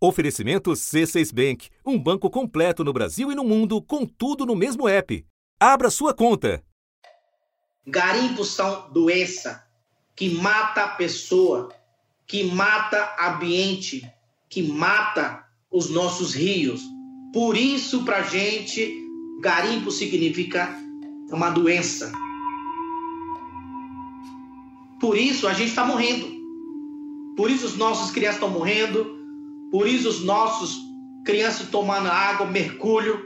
Oferecimento C6 Bank, um banco completo no Brasil e no mundo, com tudo no mesmo app. Abra sua conta. Garimpos são doença que mata a pessoa, que mata ambiente, que mata os nossos rios. Por isso, para gente, garimpo significa uma doença. Por isso, a gente está morrendo. Por isso, os nossos crianças estão morrendo por isso os nossos crianças tomando água, mercúrio,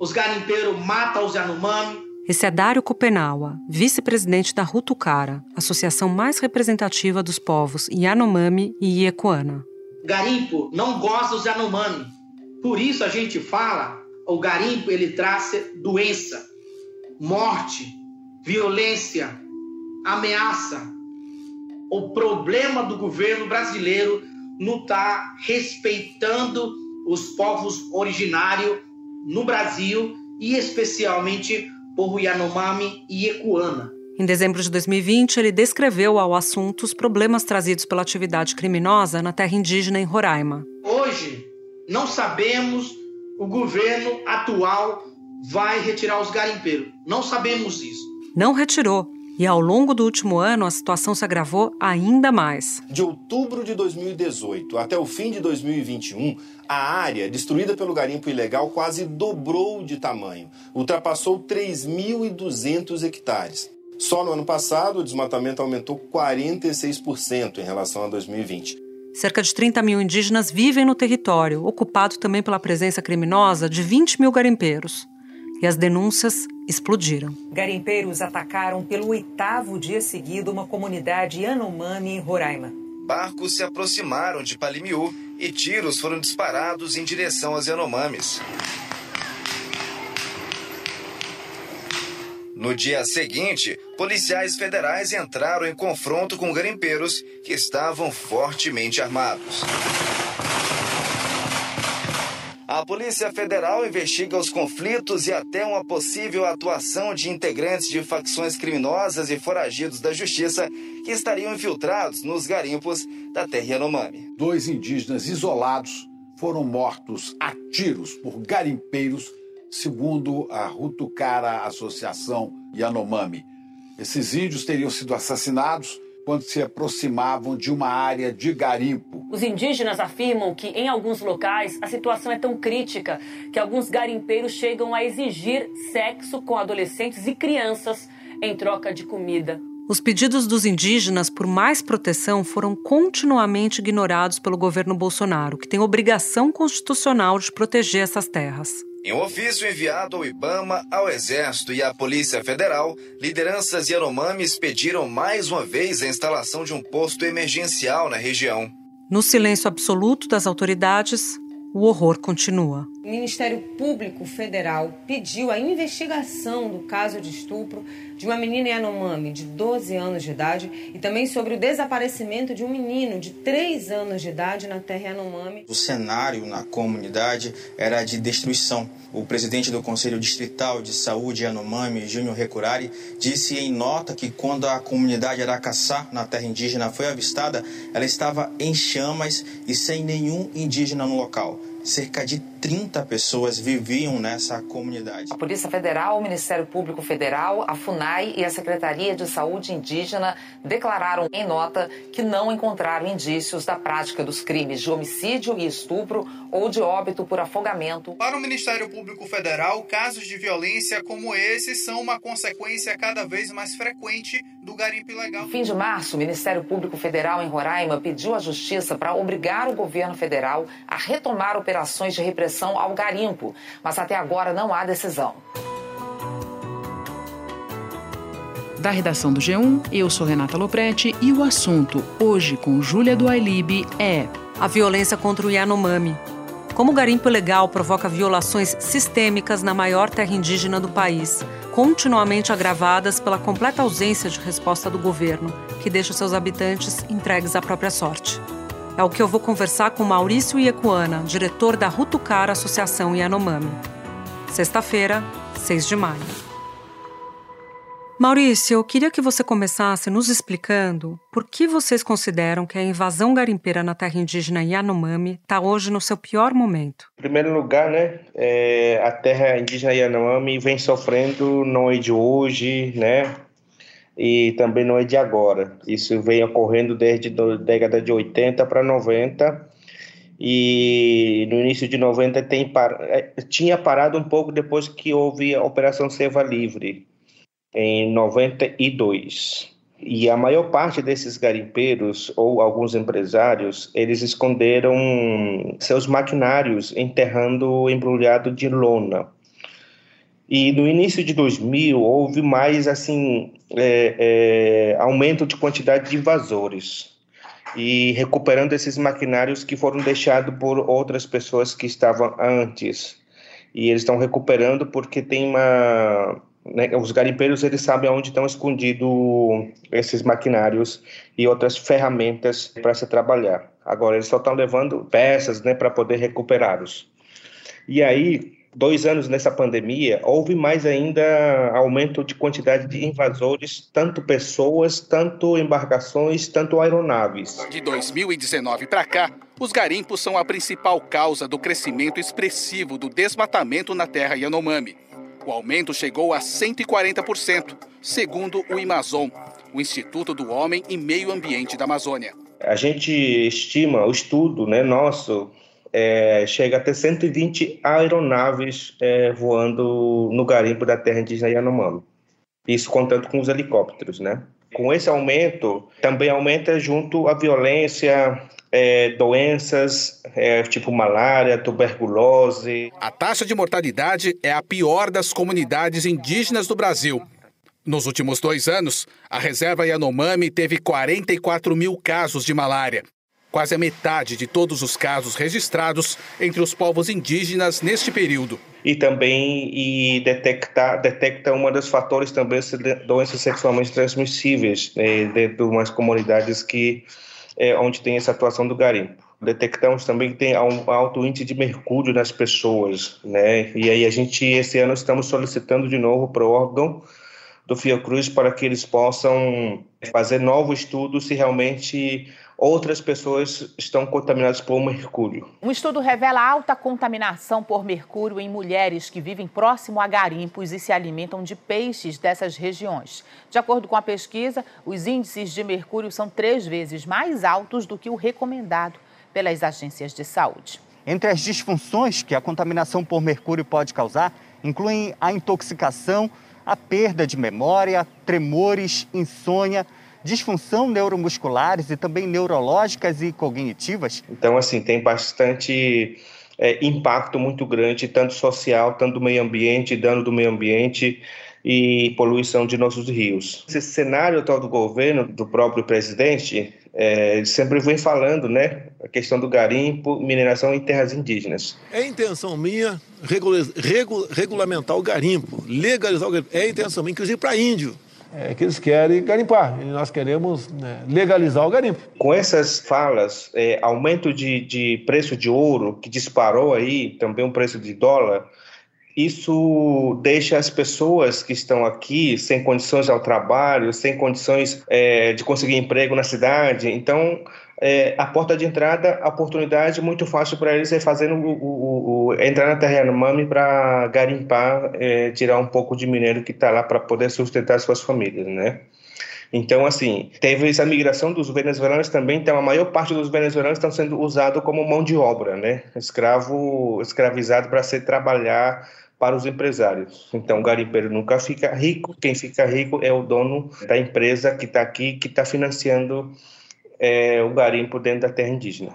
os garimpeiros matam os Yanomami. Esse é Dário Copenaua, vice-presidente da Rutucara, associação mais representativa dos povos Yanomami e Iecoana. Garimpo não gosta dos Yanomami. Por isso a gente fala, o garimpo ele traz doença, morte, violência, ameaça. O problema do governo brasileiro não está respeitando os povos originários no Brasil e especialmente povo Yanomami e Ecuana. Em dezembro de 2020, ele descreveu ao assunto os problemas trazidos pela atividade criminosa na terra indígena em Roraima. Hoje, não sabemos o governo atual vai retirar os garimpeiros. Não sabemos isso. Não retirou. E ao longo do último ano, a situação se agravou ainda mais. De outubro de 2018 até o fim de 2021, a área destruída pelo garimpo ilegal quase dobrou de tamanho, ultrapassou 3.200 hectares. Só no ano passado, o desmatamento aumentou 46% em relação a 2020. Cerca de 30 mil indígenas vivem no território, ocupado também pela presença criminosa de 20 mil garimpeiros e as denúncias explodiram. Garimpeiros atacaram pelo oitavo dia seguido uma comunidade Yanomami em Roraima. Barcos se aproximaram de Palimiú e tiros foram disparados em direção aos Yanomamis. No dia seguinte, policiais federais entraram em confronto com garimpeiros que estavam fortemente armados. A Polícia Federal investiga os conflitos e até uma possível atuação de integrantes de facções criminosas e foragidos da justiça que estariam infiltrados nos garimpos da terra Yanomami. Dois indígenas isolados foram mortos a tiros por garimpeiros, segundo a Rutucara Associação Yanomami. Esses índios teriam sido assassinados quando se aproximavam de uma área de garimpo. Os indígenas afirmam que em alguns locais a situação é tão crítica que alguns garimpeiros chegam a exigir sexo com adolescentes e crianças em troca de comida. Os pedidos dos indígenas por mais proteção foram continuamente ignorados pelo governo Bolsonaro, que tem obrigação constitucional de proteger essas terras. Em um ofício enviado ao IBAMA, ao Exército e à Polícia Federal, lideranças Yanomamis pediram mais uma vez a instalação de um posto emergencial na região. No silêncio absoluto das autoridades, o horror continua. O Ministério Público Federal pediu a investigação do caso de estupro de uma menina Yanomami de 12 anos de idade e também sobre o desaparecimento de um menino de 3 anos de idade na terra Yanomami. O cenário na comunidade era de destruição. O presidente do Conselho Distrital de Saúde Yanomami, Júnior Recurari, disse em nota que quando a comunidade Aracaçá, na terra indígena, foi avistada, ela estava em chamas e sem nenhum indígena no local cerca de 30 pessoas viviam nessa comunidade. A Polícia Federal, o Ministério Público Federal, a FUNAI e a Secretaria de Saúde Indígena declararam em nota que não encontraram indícios da prática dos crimes de homicídio e estupro ou de óbito por afogamento. Para o Ministério Público Federal, casos de violência como esse são uma consequência cada vez mais frequente do garimpo ilegal. No fim de março, o Ministério Público Federal em Roraima pediu à Justiça para obrigar o governo federal a retomar operações de repressão direção ao garimpo, mas até agora não há decisão. Da redação do G1, eu sou Renata Loprete e o assunto hoje com Júlia do Ailib é a violência contra o Yanomami. Como o garimpo ilegal provoca violações sistêmicas na maior terra indígena do país, continuamente agravadas pela completa ausência de resposta do governo, que deixa seus habitantes entregues à própria sorte. É o que eu vou conversar com Maurício Iecuana, diretor da Rutucara Associação Yanomami. Sexta-feira, 6 de maio. Maurício, eu queria que você começasse nos explicando por que vocês consideram que a invasão garimpeira na terra indígena Yanomami está hoje no seu pior momento. Em primeiro lugar, né, é, a terra indígena Yanomami vem sofrendo não é de hoje, né, e também não é de agora. Isso vem ocorrendo desde a década de 80 para 90 e no início de 90 tem. É, tinha parado um pouco depois que houve a Operação Serva Livre, em 92. E a maior parte desses garimpeiros ou alguns empresários, eles esconderam seus maquinários enterrando embrulhado de lona. E no início de 2000 houve mais assim é, é, aumento de quantidade de invasores e recuperando esses maquinários que foram deixados por outras pessoas que estavam antes. E eles estão recuperando porque tem uma né, os garimpeiros eles sabem onde estão escondidos esses maquinários e outras ferramentas para se trabalhar. Agora eles só estão levando peças, né, para poder recuperá-los. E aí, dois anos nessa pandemia, houve mais ainda aumento de quantidade de invasores, tanto pessoas, tanto embarcações, tanto aeronaves. De 2019 para cá, os garimpos são a principal causa do crescimento expressivo do desmatamento na terra Yanomami. O aumento chegou a 140%, segundo o Amazon, o Instituto do Homem e Meio Ambiente da Amazônia. A gente estima, o estudo né, nosso é, chega a ter 120 aeronaves é, voando no garimpo da terra indígena Yanomami. Isso contando com os helicópteros, né? Com esse aumento, também aumenta junto a violência, é, doenças é, tipo malária, tuberculose. A taxa de mortalidade é a pior das comunidades indígenas do Brasil. Nos últimos dois anos, a reserva Yanomami teve 44 mil casos de malária, quase a metade de todos os casos registrados entre os povos indígenas neste período. E também e detectar, detecta um dos fatores também doenças sexualmente transmissíveis né, dentro de umas comunidades que é, onde tem essa atuação do garimpo. Detectamos também que tem um alto índice de mercúrio nas pessoas, né? E aí a gente, esse ano, estamos solicitando de novo para o órgão do Fiocruz para que eles possam fazer novos estudos se realmente outras pessoas estão contaminadas por mercúrio. Um estudo revela alta contaminação por mercúrio em mulheres que vivem próximo a garimpos e se alimentam de peixes dessas regiões. De acordo com a pesquisa, os índices de mercúrio são três vezes mais altos do que o recomendado pelas agências de saúde. Entre as disfunções que a contaminação por mercúrio pode causar, incluem a intoxicação, a perda de memória, tremores, insônia disfunção neuromusculares e também neurológicas e cognitivas? Então, assim, tem bastante é, impacto muito grande, tanto social, tanto do meio ambiente, dano do meio ambiente e poluição de nossos rios. Esse cenário atual do governo, do próprio presidente, é, sempre vem falando, né, a questão do garimpo, mineração em terras indígenas. É intenção minha regula regula regulamentar o garimpo, legalizar o garimpo. É intenção minha, inclusive para índio é, que eles querem garimpar. E nós queremos né, legalizar o garimpo. Com essas falas, é, aumento de, de preço de ouro, que disparou aí, também o preço de dólar, isso deixa as pessoas que estão aqui sem condições ao trabalho, sem condições é, de conseguir emprego na cidade. Então, é, a porta de entrada, a oportunidade muito fácil para eles é fazendo o, o, o, entrar na terra Mami para garimpar, é, tirar um pouco de minério que está lá para poder sustentar suas famílias, né? Então, assim, teve essa migração dos venezuelanos também, então a maior parte dos venezuelanos estão sendo usados como mão de obra, né? Escravo, escravizado para ser trabalhar para os empresários. Então, o garimpeiro nunca fica rico, quem fica rico é o dono da empresa que está aqui, que está financiando é, o garimpo dentro da terra indígena.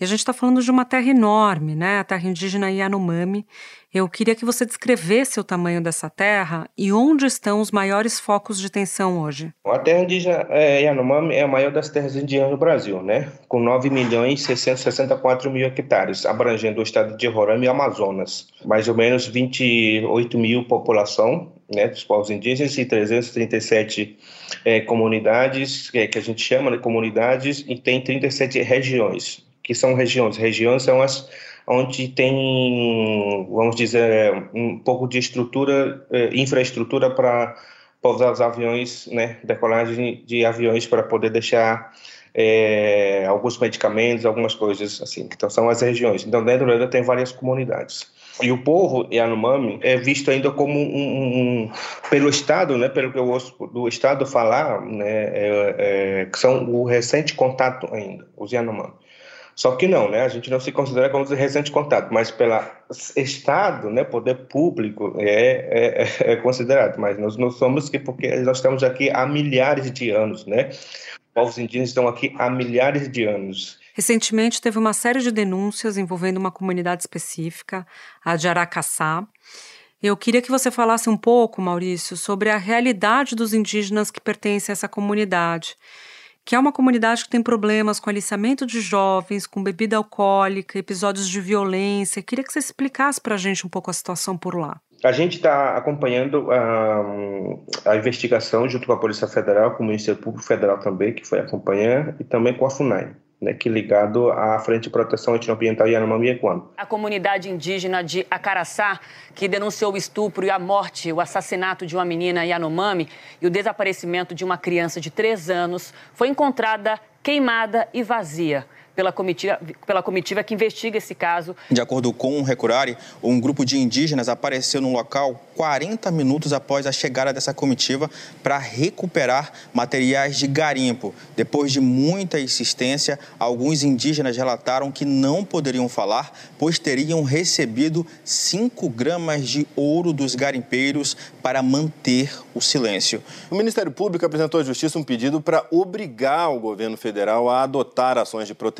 E a gente está falando de uma terra enorme, né? A terra indígena Yanomami. Eu queria que você descrevesse o tamanho dessa terra e onde estão os maiores focos de tensão hoje. A terra indígena é, Yanomami é a maior das terras indígenas do Brasil, né? Com 9 milhões 664 mil hectares, abrangendo o estado de Roraima e Amazonas. Mais ou menos 28 mil população, né, dos povos indígenas e 337 é, comunidades, é, que a gente chama de comunidades, e tem 37 regiões que são regiões. Regiões são as onde tem, vamos dizer, um pouco de estrutura, eh, infraestrutura para pousar os aviões, né, decolagem de aviões para poder deixar é, alguns medicamentos, algumas coisas assim. Então são as regiões. Então dentro dela tem várias comunidades. E o povo Yanomami é visto ainda como um, um, pelo Estado, né, pelo que eu ouço do Estado falar, né, é, é, que são o recente contato ainda, os Yanomami. Só que não, né? A gente não se considera como recente contato, mas pelo Estado, né, poder público é, é, é, considerado. Mas nós não somos que porque nós estamos aqui há milhares de anos, né? Povos indígenas estão aqui há milhares de anos. Recentemente teve uma série de denúncias envolvendo uma comunidade específica, a de Aracaçá. Eu queria que você falasse um pouco, Maurício, sobre a realidade dos indígenas que pertencem a essa comunidade que é uma comunidade que tem problemas com aliciamento de jovens, com bebida alcoólica, episódios de violência. Queria que você explicasse para a gente um pouco a situação por lá. A gente está acompanhando a, a, investigação junto com a Polícia Federal, com o Ministério Público Federal também, que foi acompanhar, e também com a FUNAI né, que ligado à Frente de Proteção Etnoambiental Yanomami Equano. A comunidade indígena de Acaraçá, que denunciou o estupro e a morte, o assassinato de uma menina Yanomami e o desaparecimento de uma criança de três anos, foi encontrada queimada e vazia pela comitiva, pela comitiva que investiga esse caso. De acordo com o Recurari, um grupo de indígenas apareceu no local 40 minutos após a chegada dessa comitiva para recuperar materiais de garimpo. Depois de muita insistência, alguns indígenas relataram que não poderiam falar, pois teriam recebido 5 gramas de ouro dos garimpeiros para manter o silêncio. O Ministério Público apresentou à Justiça um pedido para obrigar o governo federal a adotar ações de proteção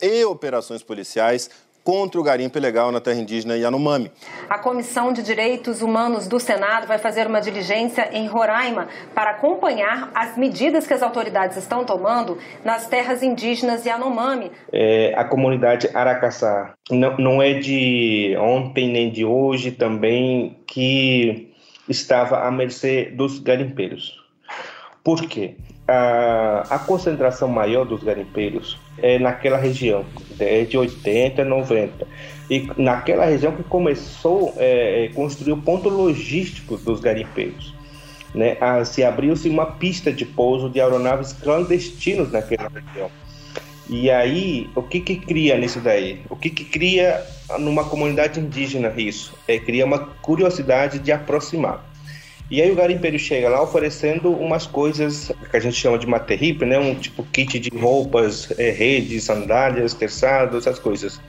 e operações policiais contra o garimpo ilegal na terra indígena Yanomami. A Comissão de Direitos Humanos do Senado vai fazer uma diligência em Roraima para acompanhar as medidas que as autoridades estão tomando nas terras indígenas Yanomami. É, a comunidade Aracaçá não, não é de ontem nem de hoje também que estava à mercê dos garimpeiros. Por quê? A, a concentração maior dos garimpeiros é naquela região, desde 80, 90. E naquela região que começou a é, é, construir o ponto logístico dos garimpeiros. Né? se abriu-se uma pista de pouso de aeronaves clandestinos naquela região. E aí, o que que cria nisso daí? O que que cria numa comunidade indígena isso? É, cria uma curiosidade de aproximar. E aí o garimpeiro chega lá oferecendo umas coisas que a gente chama de materripe, né? Um tipo kit de roupas, é, redes, sandálias, terçados, essas coisas.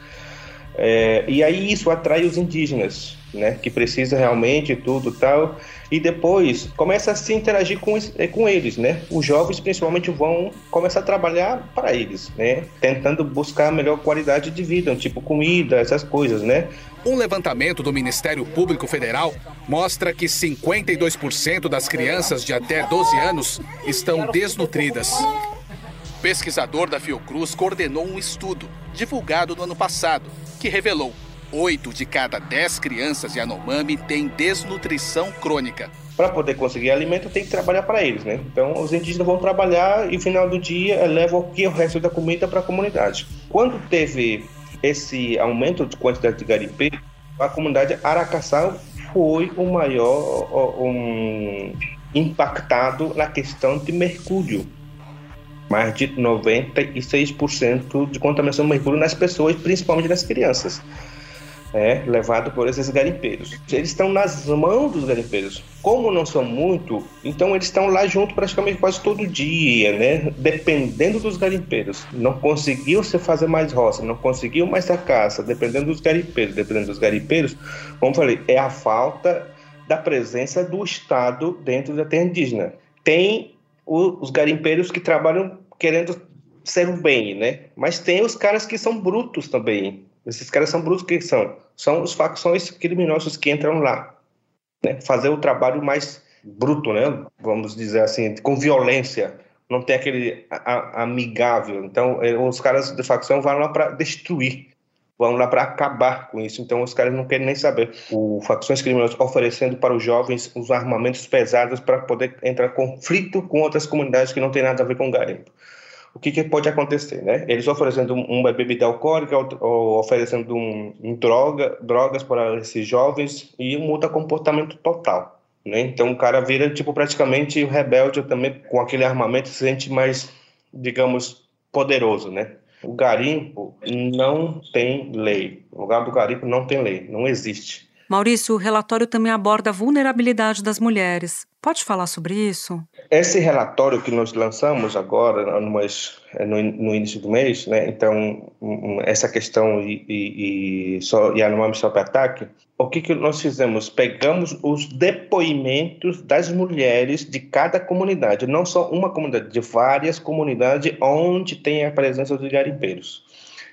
É, e aí isso atrai os indígenas, né? Que precisa realmente tudo tal. E depois começa a se interagir com, com eles, né? Os jovens principalmente vão começar a trabalhar para eles, né? Tentando buscar a melhor qualidade de vida, tipo comida, essas coisas, né? Um levantamento do Ministério Público Federal mostra que 52% das crianças de até 12 anos estão desnutridas. Pesquisador da Fiocruz coordenou um estudo, divulgado no ano passado, que revelou 8 de cada 10 crianças Yanomami têm desnutrição crônica. Para poder conseguir alimento, tem que trabalhar para eles, né? Então, os indígenas vão trabalhar e, no final do dia, levam o que o resto da comida para a comunidade. Quando teve esse aumento de quantidade de garimpeiros, a comunidade Aracaçá foi o maior um, impactado na questão de mercúrio. Mais de 96% de contaminação de mercúrio nas pessoas, principalmente nas crianças é, levado por esses garimpeiros. Eles estão nas mãos dos garimpeiros. Como não são muito, então eles estão lá junto praticamente quase todo dia, né? Dependendo dos garimpeiros. Não conseguiu se fazer mais roça, não conseguiu mais a caça, dependendo dos garimpeiros. Dependendo dos garimpeiros, como falei, é a falta da presença do Estado dentro da terra indígena. Tem os garimpeiros que trabalham querendo ser o bem, né? Mas tem os caras que são brutos também, esses caras são brutos que são? São os facções criminosos que entram lá, né? Fazer o trabalho mais bruto, né? Vamos dizer assim, com violência. Não tem aquele amigável. Então, é, os caras de facção vão lá para destruir, vão lá para acabar com isso. Então, os caras não querem nem saber. O facções criminosas oferecendo para os jovens os armamentos pesados para poder entrar em conflito com outras comunidades que não tem nada a ver com garimpo o que, que, pode acontecer, né? Eles oferecendo uma bebida alcoólica ou oferecendo um, um droga, drogas para esses jovens e muda comportamento total, Né? Então o cara vira tipo praticamente rebelde também com aquele armamento se sente mais, digamos, poderoso, né? O garimpo não tem lei. O lugar do garimpo não tem lei, não existe. Maurício, o relatório também aborda a vulnerabilidade das mulheres. Pode falar sobre isso? Esse relatório que nós lançamos agora, no, no, início do mês, né? então, essa questão e, e, e, só, ataque, o que, que nós fizemos? Pegamos os depoimentos das mulheres de cada comunidade, não só uma comunidade, de várias comunidades onde tem a presença dos garimpeiros.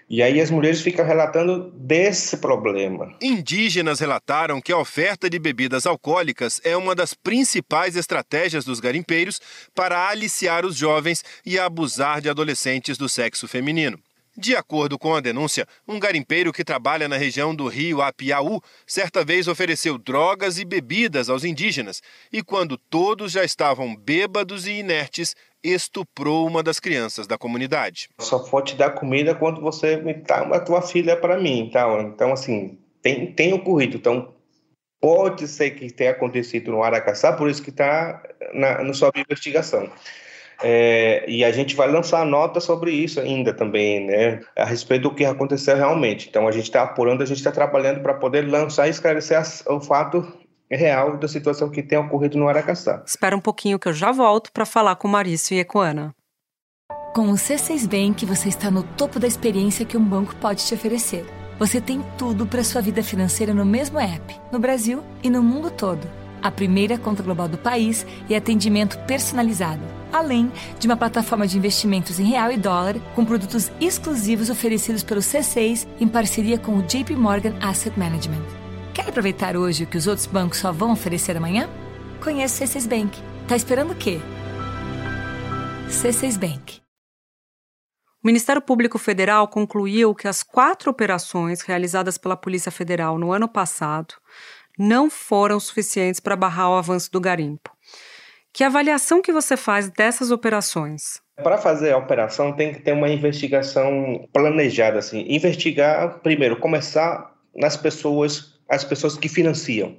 E aí as mulheres ficam relatando desse problema. Indígenas relataram que a oferta de bebidas alcoólicas é uma das principais estratégias dos garimpeiros para aliciar os jovens e abusar de adolescentes do sexo feminino. De acordo com a denúncia, um garimpeiro que trabalha na região do rio Apiaú certa vez ofereceu drogas e bebidas aos indígenas e, quando todos já estavam bêbados e inertes, estuprou uma das crianças da comunidade. Só vou te dar comida quando você me dá a tua filha para mim. Então, então assim, tem, tem ocorrido. Então, pode ser que tenha acontecido no Aracaçá, por isso que está na, sua investigação. É, e a gente vai lançar nota sobre isso ainda também, né? A respeito do que aconteceu realmente. Então a gente está apurando, a gente está trabalhando para poder lançar e esclarecer o fato real da situação que tem ocorrido no Aracaçá. Espera um pouquinho que eu já volto para falar com Marício e Ecoana. Com o C6 Bank, você está no topo da experiência que um banco pode te oferecer. Você tem tudo para sua vida financeira no mesmo app, no Brasil e no mundo todo. A primeira conta global do país e atendimento personalizado, além de uma plataforma de investimentos em real e dólar com produtos exclusivos oferecidos pelo C6 em parceria com o JP Morgan Asset Management. Quer aproveitar hoje o que os outros bancos só vão oferecer amanhã? Conheça o C6 Bank. Tá esperando o quê? C6 Bank. O Ministério Público Federal concluiu que as quatro operações realizadas pela Polícia Federal no ano passado não foram suficientes para barrar o avanço do garimpo. Que avaliação que você faz dessas operações? Para fazer a operação tem que ter uma investigação planejada, assim, investigar primeiro, começar nas pessoas as pessoas que financiam.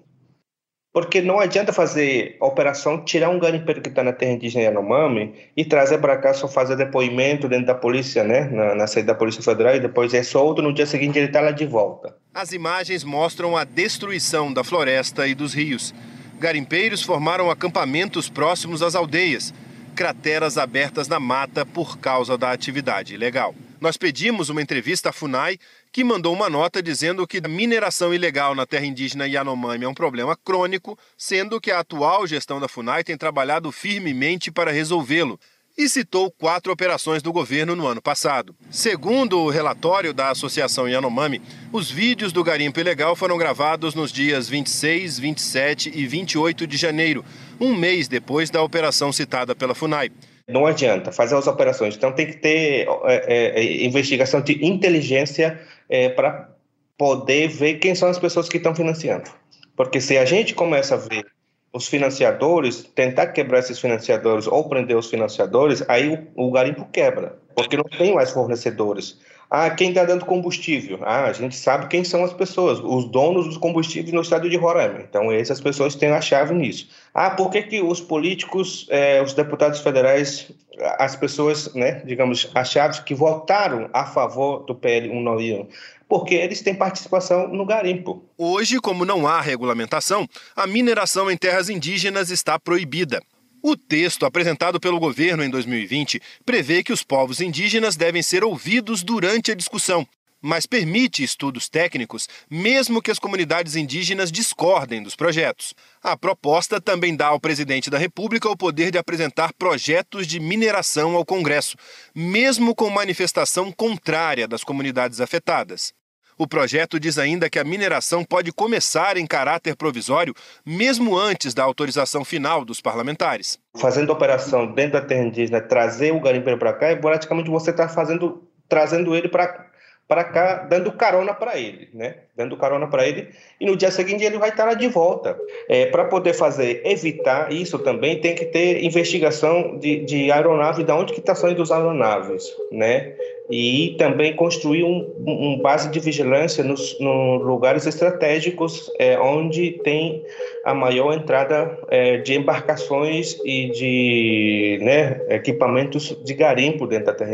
Porque não adianta fazer operação, tirar um garimpeiro que está na terra indígena Yanomami e trazer para cá, só fazer depoimento dentro da polícia, né? Na, na sede da Polícia Federal e depois é solto, no dia seguinte ele está lá de volta. As imagens mostram a destruição da floresta e dos rios. Garimpeiros formaram acampamentos próximos às aldeias, crateras abertas na mata por causa da atividade ilegal. Nós pedimos uma entrevista à FUNAI, que mandou uma nota dizendo que a mineração ilegal na terra indígena Yanomami é um problema crônico, sendo que a atual gestão da FUNAI tem trabalhado firmemente para resolvê-lo e citou quatro operações do governo no ano passado. Segundo o relatório da Associação Yanomami, os vídeos do garimpo ilegal foram gravados nos dias 26, 27 e 28 de janeiro, um mês depois da operação citada pela FUNAI. Não adianta fazer as operações. Então tem que ter é, é, investigação de inteligência é, para poder ver quem são as pessoas que estão financiando. Porque se a gente começa a ver os financiadores, tentar quebrar esses financiadores ou prender os financiadores, aí o, o garimpo quebra, porque não tem mais fornecedores. Ah, quem está dando combustível? Ah, a gente sabe quem são as pessoas, os donos dos combustíveis no estado de Roraima. Então, essas pessoas têm a chave nisso. Ah, por que, que os políticos, eh, os deputados federais, as pessoas, né, digamos, acharam que votaram a favor do PL 191? Porque eles têm participação no garimpo. Hoje, como não há regulamentação, a mineração em terras indígenas está proibida. O texto apresentado pelo governo em 2020 prevê que os povos indígenas devem ser ouvidos durante a discussão, mas permite estudos técnicos, mesmo que as comunidades indígenas discordem dos projetos. A proposta também dá ao presidente da República o poder de apresentar projetos de mineração ao Congresso, mesmo com manifestação contrária das comunidades afetadas. O projeto diz ainda que a mineração pode começar em caráter provisório, mesmo antes da autorização final dos parlamentares. Fazendo operação dentro da terra indígena, trazer o garimpeiro para cá, é praticamente você está fazendo, trazendo ele para para cá, dando carona para ele, né? Dando carona para ele, e no dia seguinte ele vai estar lá de volta. É, para poder fazer, evitar isso também, tem que ter investigação de, de aeronave, de onde que está saindo as aeronaves, né? E também construir um, um base de vigilância nos, nos lugares estratégicos, é, onde tem a maior entrada é, de embarcações e de né, equipamentos de garimpo dentro da terra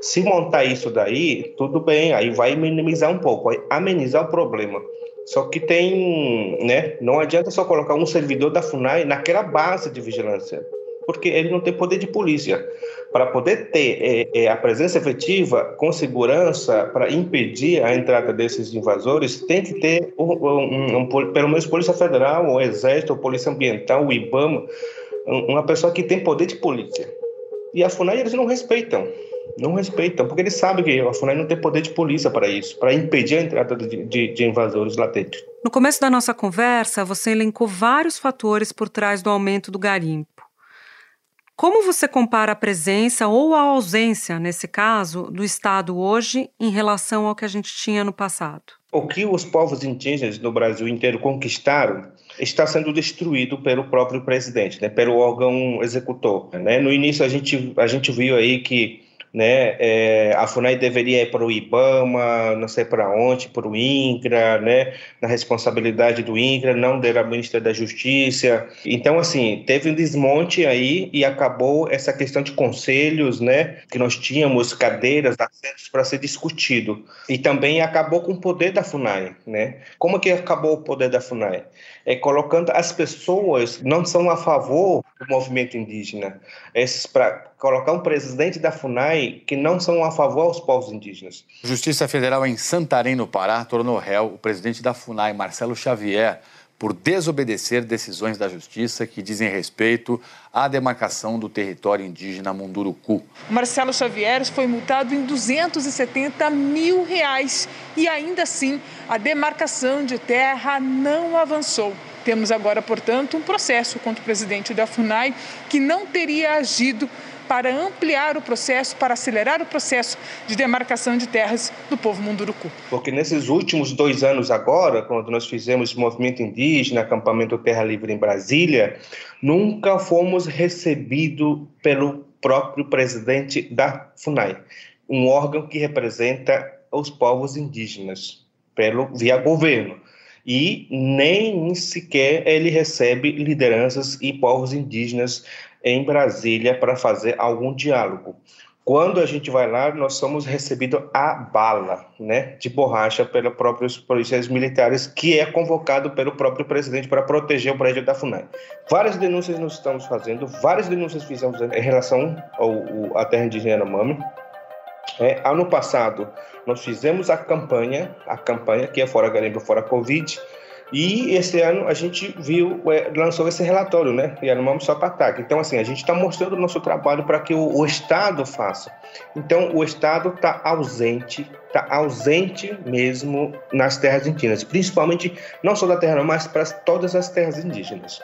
se montar isso daí, tudo bem, aí vai minimizar um pouco, vai amenizar o problema. Só que tem, né? Não adianta só colocar um servidor da FUNAI naquela base de vigilância, porque ele não tem poder de polícia. Para poder ter é, é, a presença efetiva com segurança para impedir a entrada desses invasores, tem que ter um, um, um, pelo menos Polícia Federal, o Exército, a Polícia Ambiental, o IBAMA, uma pessoa que tem poder de polícia. E a FUNAI eles não respeitam não respeitam, porque eles sabem que a FUNAI não tem poder de polícia para isso, para impedir a entrada de, de, de, invasores lá dentro. No começo da nossa conversa, você elencou vários fatores por trás do aumento do garimpo. Como você compara a presença ou a ausência, nesse caso, do Estado hoje em relação ao que a gente tinha no passado? O que os povos indígenas no Brasil inteiro conquistaram está sendo destruído pelo próprio presidente, né, pelo órgão executor. Né? No início a gente, a gente viu aí que né? É, a FUNAI deveria ir para o IBAMA, não sei para onde, para o INCRA, né? Na responsabilidade do INCRA, não da ministra da Justiça. Então, assim, teve um desmonte aí e acabou essa questão de conselhos, né? Que nós tínhamos cadeiras, assentos para ser discutido. E também acabou com o poder da FUNAI, né? Como que acabou o poder da FUNAI? É colocando as pessoas não são a favor do movimento indígena, esses para colocar um presidente da FUNAI que não são a favor aos povos indígenas. Justiça Federal em Santarém, no Pará, tornou réu o presidente da FUNAI, Marcelo Xavier, por desobedecer decisões da Justiça que dizem respeito à demarcação do território indígena Munduruku. Marcelo Xavier foi multado em 270 mil reais e ainda assim a demarcação de terra não avançou. Temos agora, portanto, um processo contra o presidente da FUNAI que não teria agido para ampliar o processo, para acelerar o processo de demarcação de terras do povo Munduruku. Porque nesses últimos dois anos agora, quando nós fizemos o movimento indígena, acampamento Terra Livre em Brasília, nunca fomos recebidos pelo próprio presidente da FUNAI, um órgão que representa os povos indígenas, pelo via governo e nem sequer ele recebe lideranças e povos indígenas em Brasília para fazer algum diálogo. Quando a gente vai lá, nós somos recebidos a bala, né, de borracha pelos próprios policiais militares, que é convocado pelo próprio presidente para proteger o prédio da FUNAI. Várias denúncias nós estamos fazendo, várias denúncias fizemos em relação ao, à terra indígena Mami. É, ano passado, nós fizemos a campanha, a campanha que é Fora Garimpo, Fora Covid, e esse ano a gente viu, é, lançou esse relatório, né? E era só para ataque. Então, assim, a gente está mostrando o nosso trabalho para que o, o, Estado faça. Então, o Estado está ausente, está ausente mesmo nas terras indígenas, principalmente não só da terra, mas para todas as terras indígenas.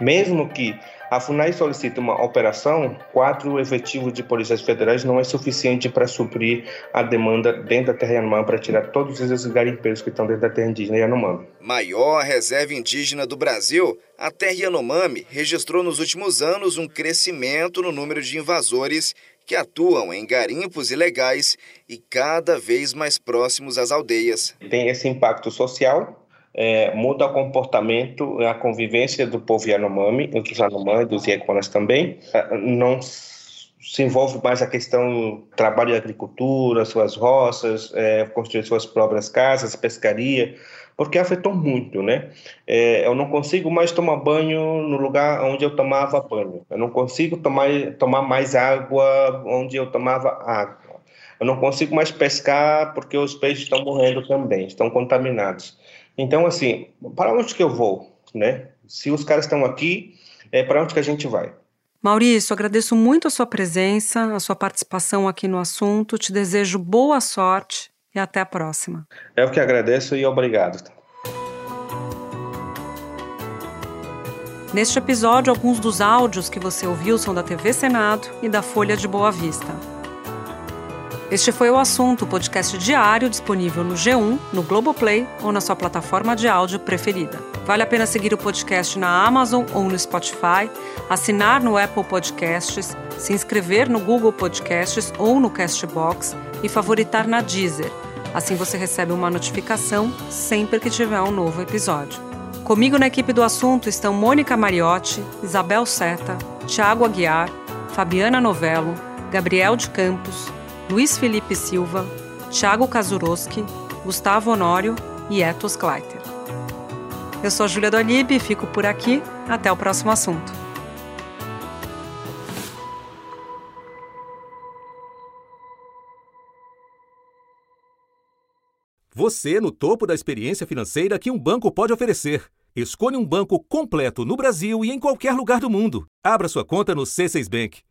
Mesmo que a FUNAI solicite uma operação, quatro efetivos de polícias federais não é suficiente para suprir a demanda dentro da terra Yanomami para tirar todos esses garimpeiros que estão dentro da terra indígena Yanomami. Maior reserva indígena do Brasil, a terra Yanomami registrou nos últimos anos um crescimento no número de invasores que atuam em garimpos ilegais e cada vez mais próximos às aldeias. Tem esse impacto social, é, muda o comportamento, a convivência do povo Yanomami, dos Yanomami, dos Iaconas também, é, não se envolve mais a questão trabalho de agricultura, suas roças, é, construir suas próprias casas, pescaria, porque afetou muito, né? É, eu não consigo mais tomar banho no lugar onde eu tomava banho. Eu não consigo tomar, tomar mais água onde eu tomava água. Eu não consigo mais pescar porque os peixes estão morrendo também, estão contaminados. Então, assim, para onde que eu vou, né? Se os caras estão aqui, é para onde que a gente vai? Maurício, agradeço muito a sua presença, a sua participação aqui no assunto. Te desejo boa sorte e até a próxima. Eu que agradeço e obrigado. Neste episódio, alguns dos áudios que você ouviu são da TV Senado e da Folha de Boa Vista. Este foi o assunto, podcast diário disponível no G1, no Globoplay ou na sua plataforma de áudio preferida. Vale a pena seguir o podcast na Amazon ou no Spotify, assinar no Apple Podcasts, se inscrever no Google Podcasts ou no Castbox e favoritar na Deezer. Assim você recebe uma notificação sempre que tiver um novo episódio. Comigo na equipe do assunto estão Mônica Mariotti, Isabel Seta, Tiago Aguiar, Fabiana Novello, Gabriel de Campos, Luiz Felipe Silva, Thiago Kazuroski, Gustavo Honório e Etos Kleiter. Eu sou Júlia Dolib e fico por aqui. Até o próximo assunto. Você no topo da experiência financeira que um banco pode oferecer. Escolha um banco completo no Brasil e em qualquer lugar do mundo. Abra sua conta no C6 Bank.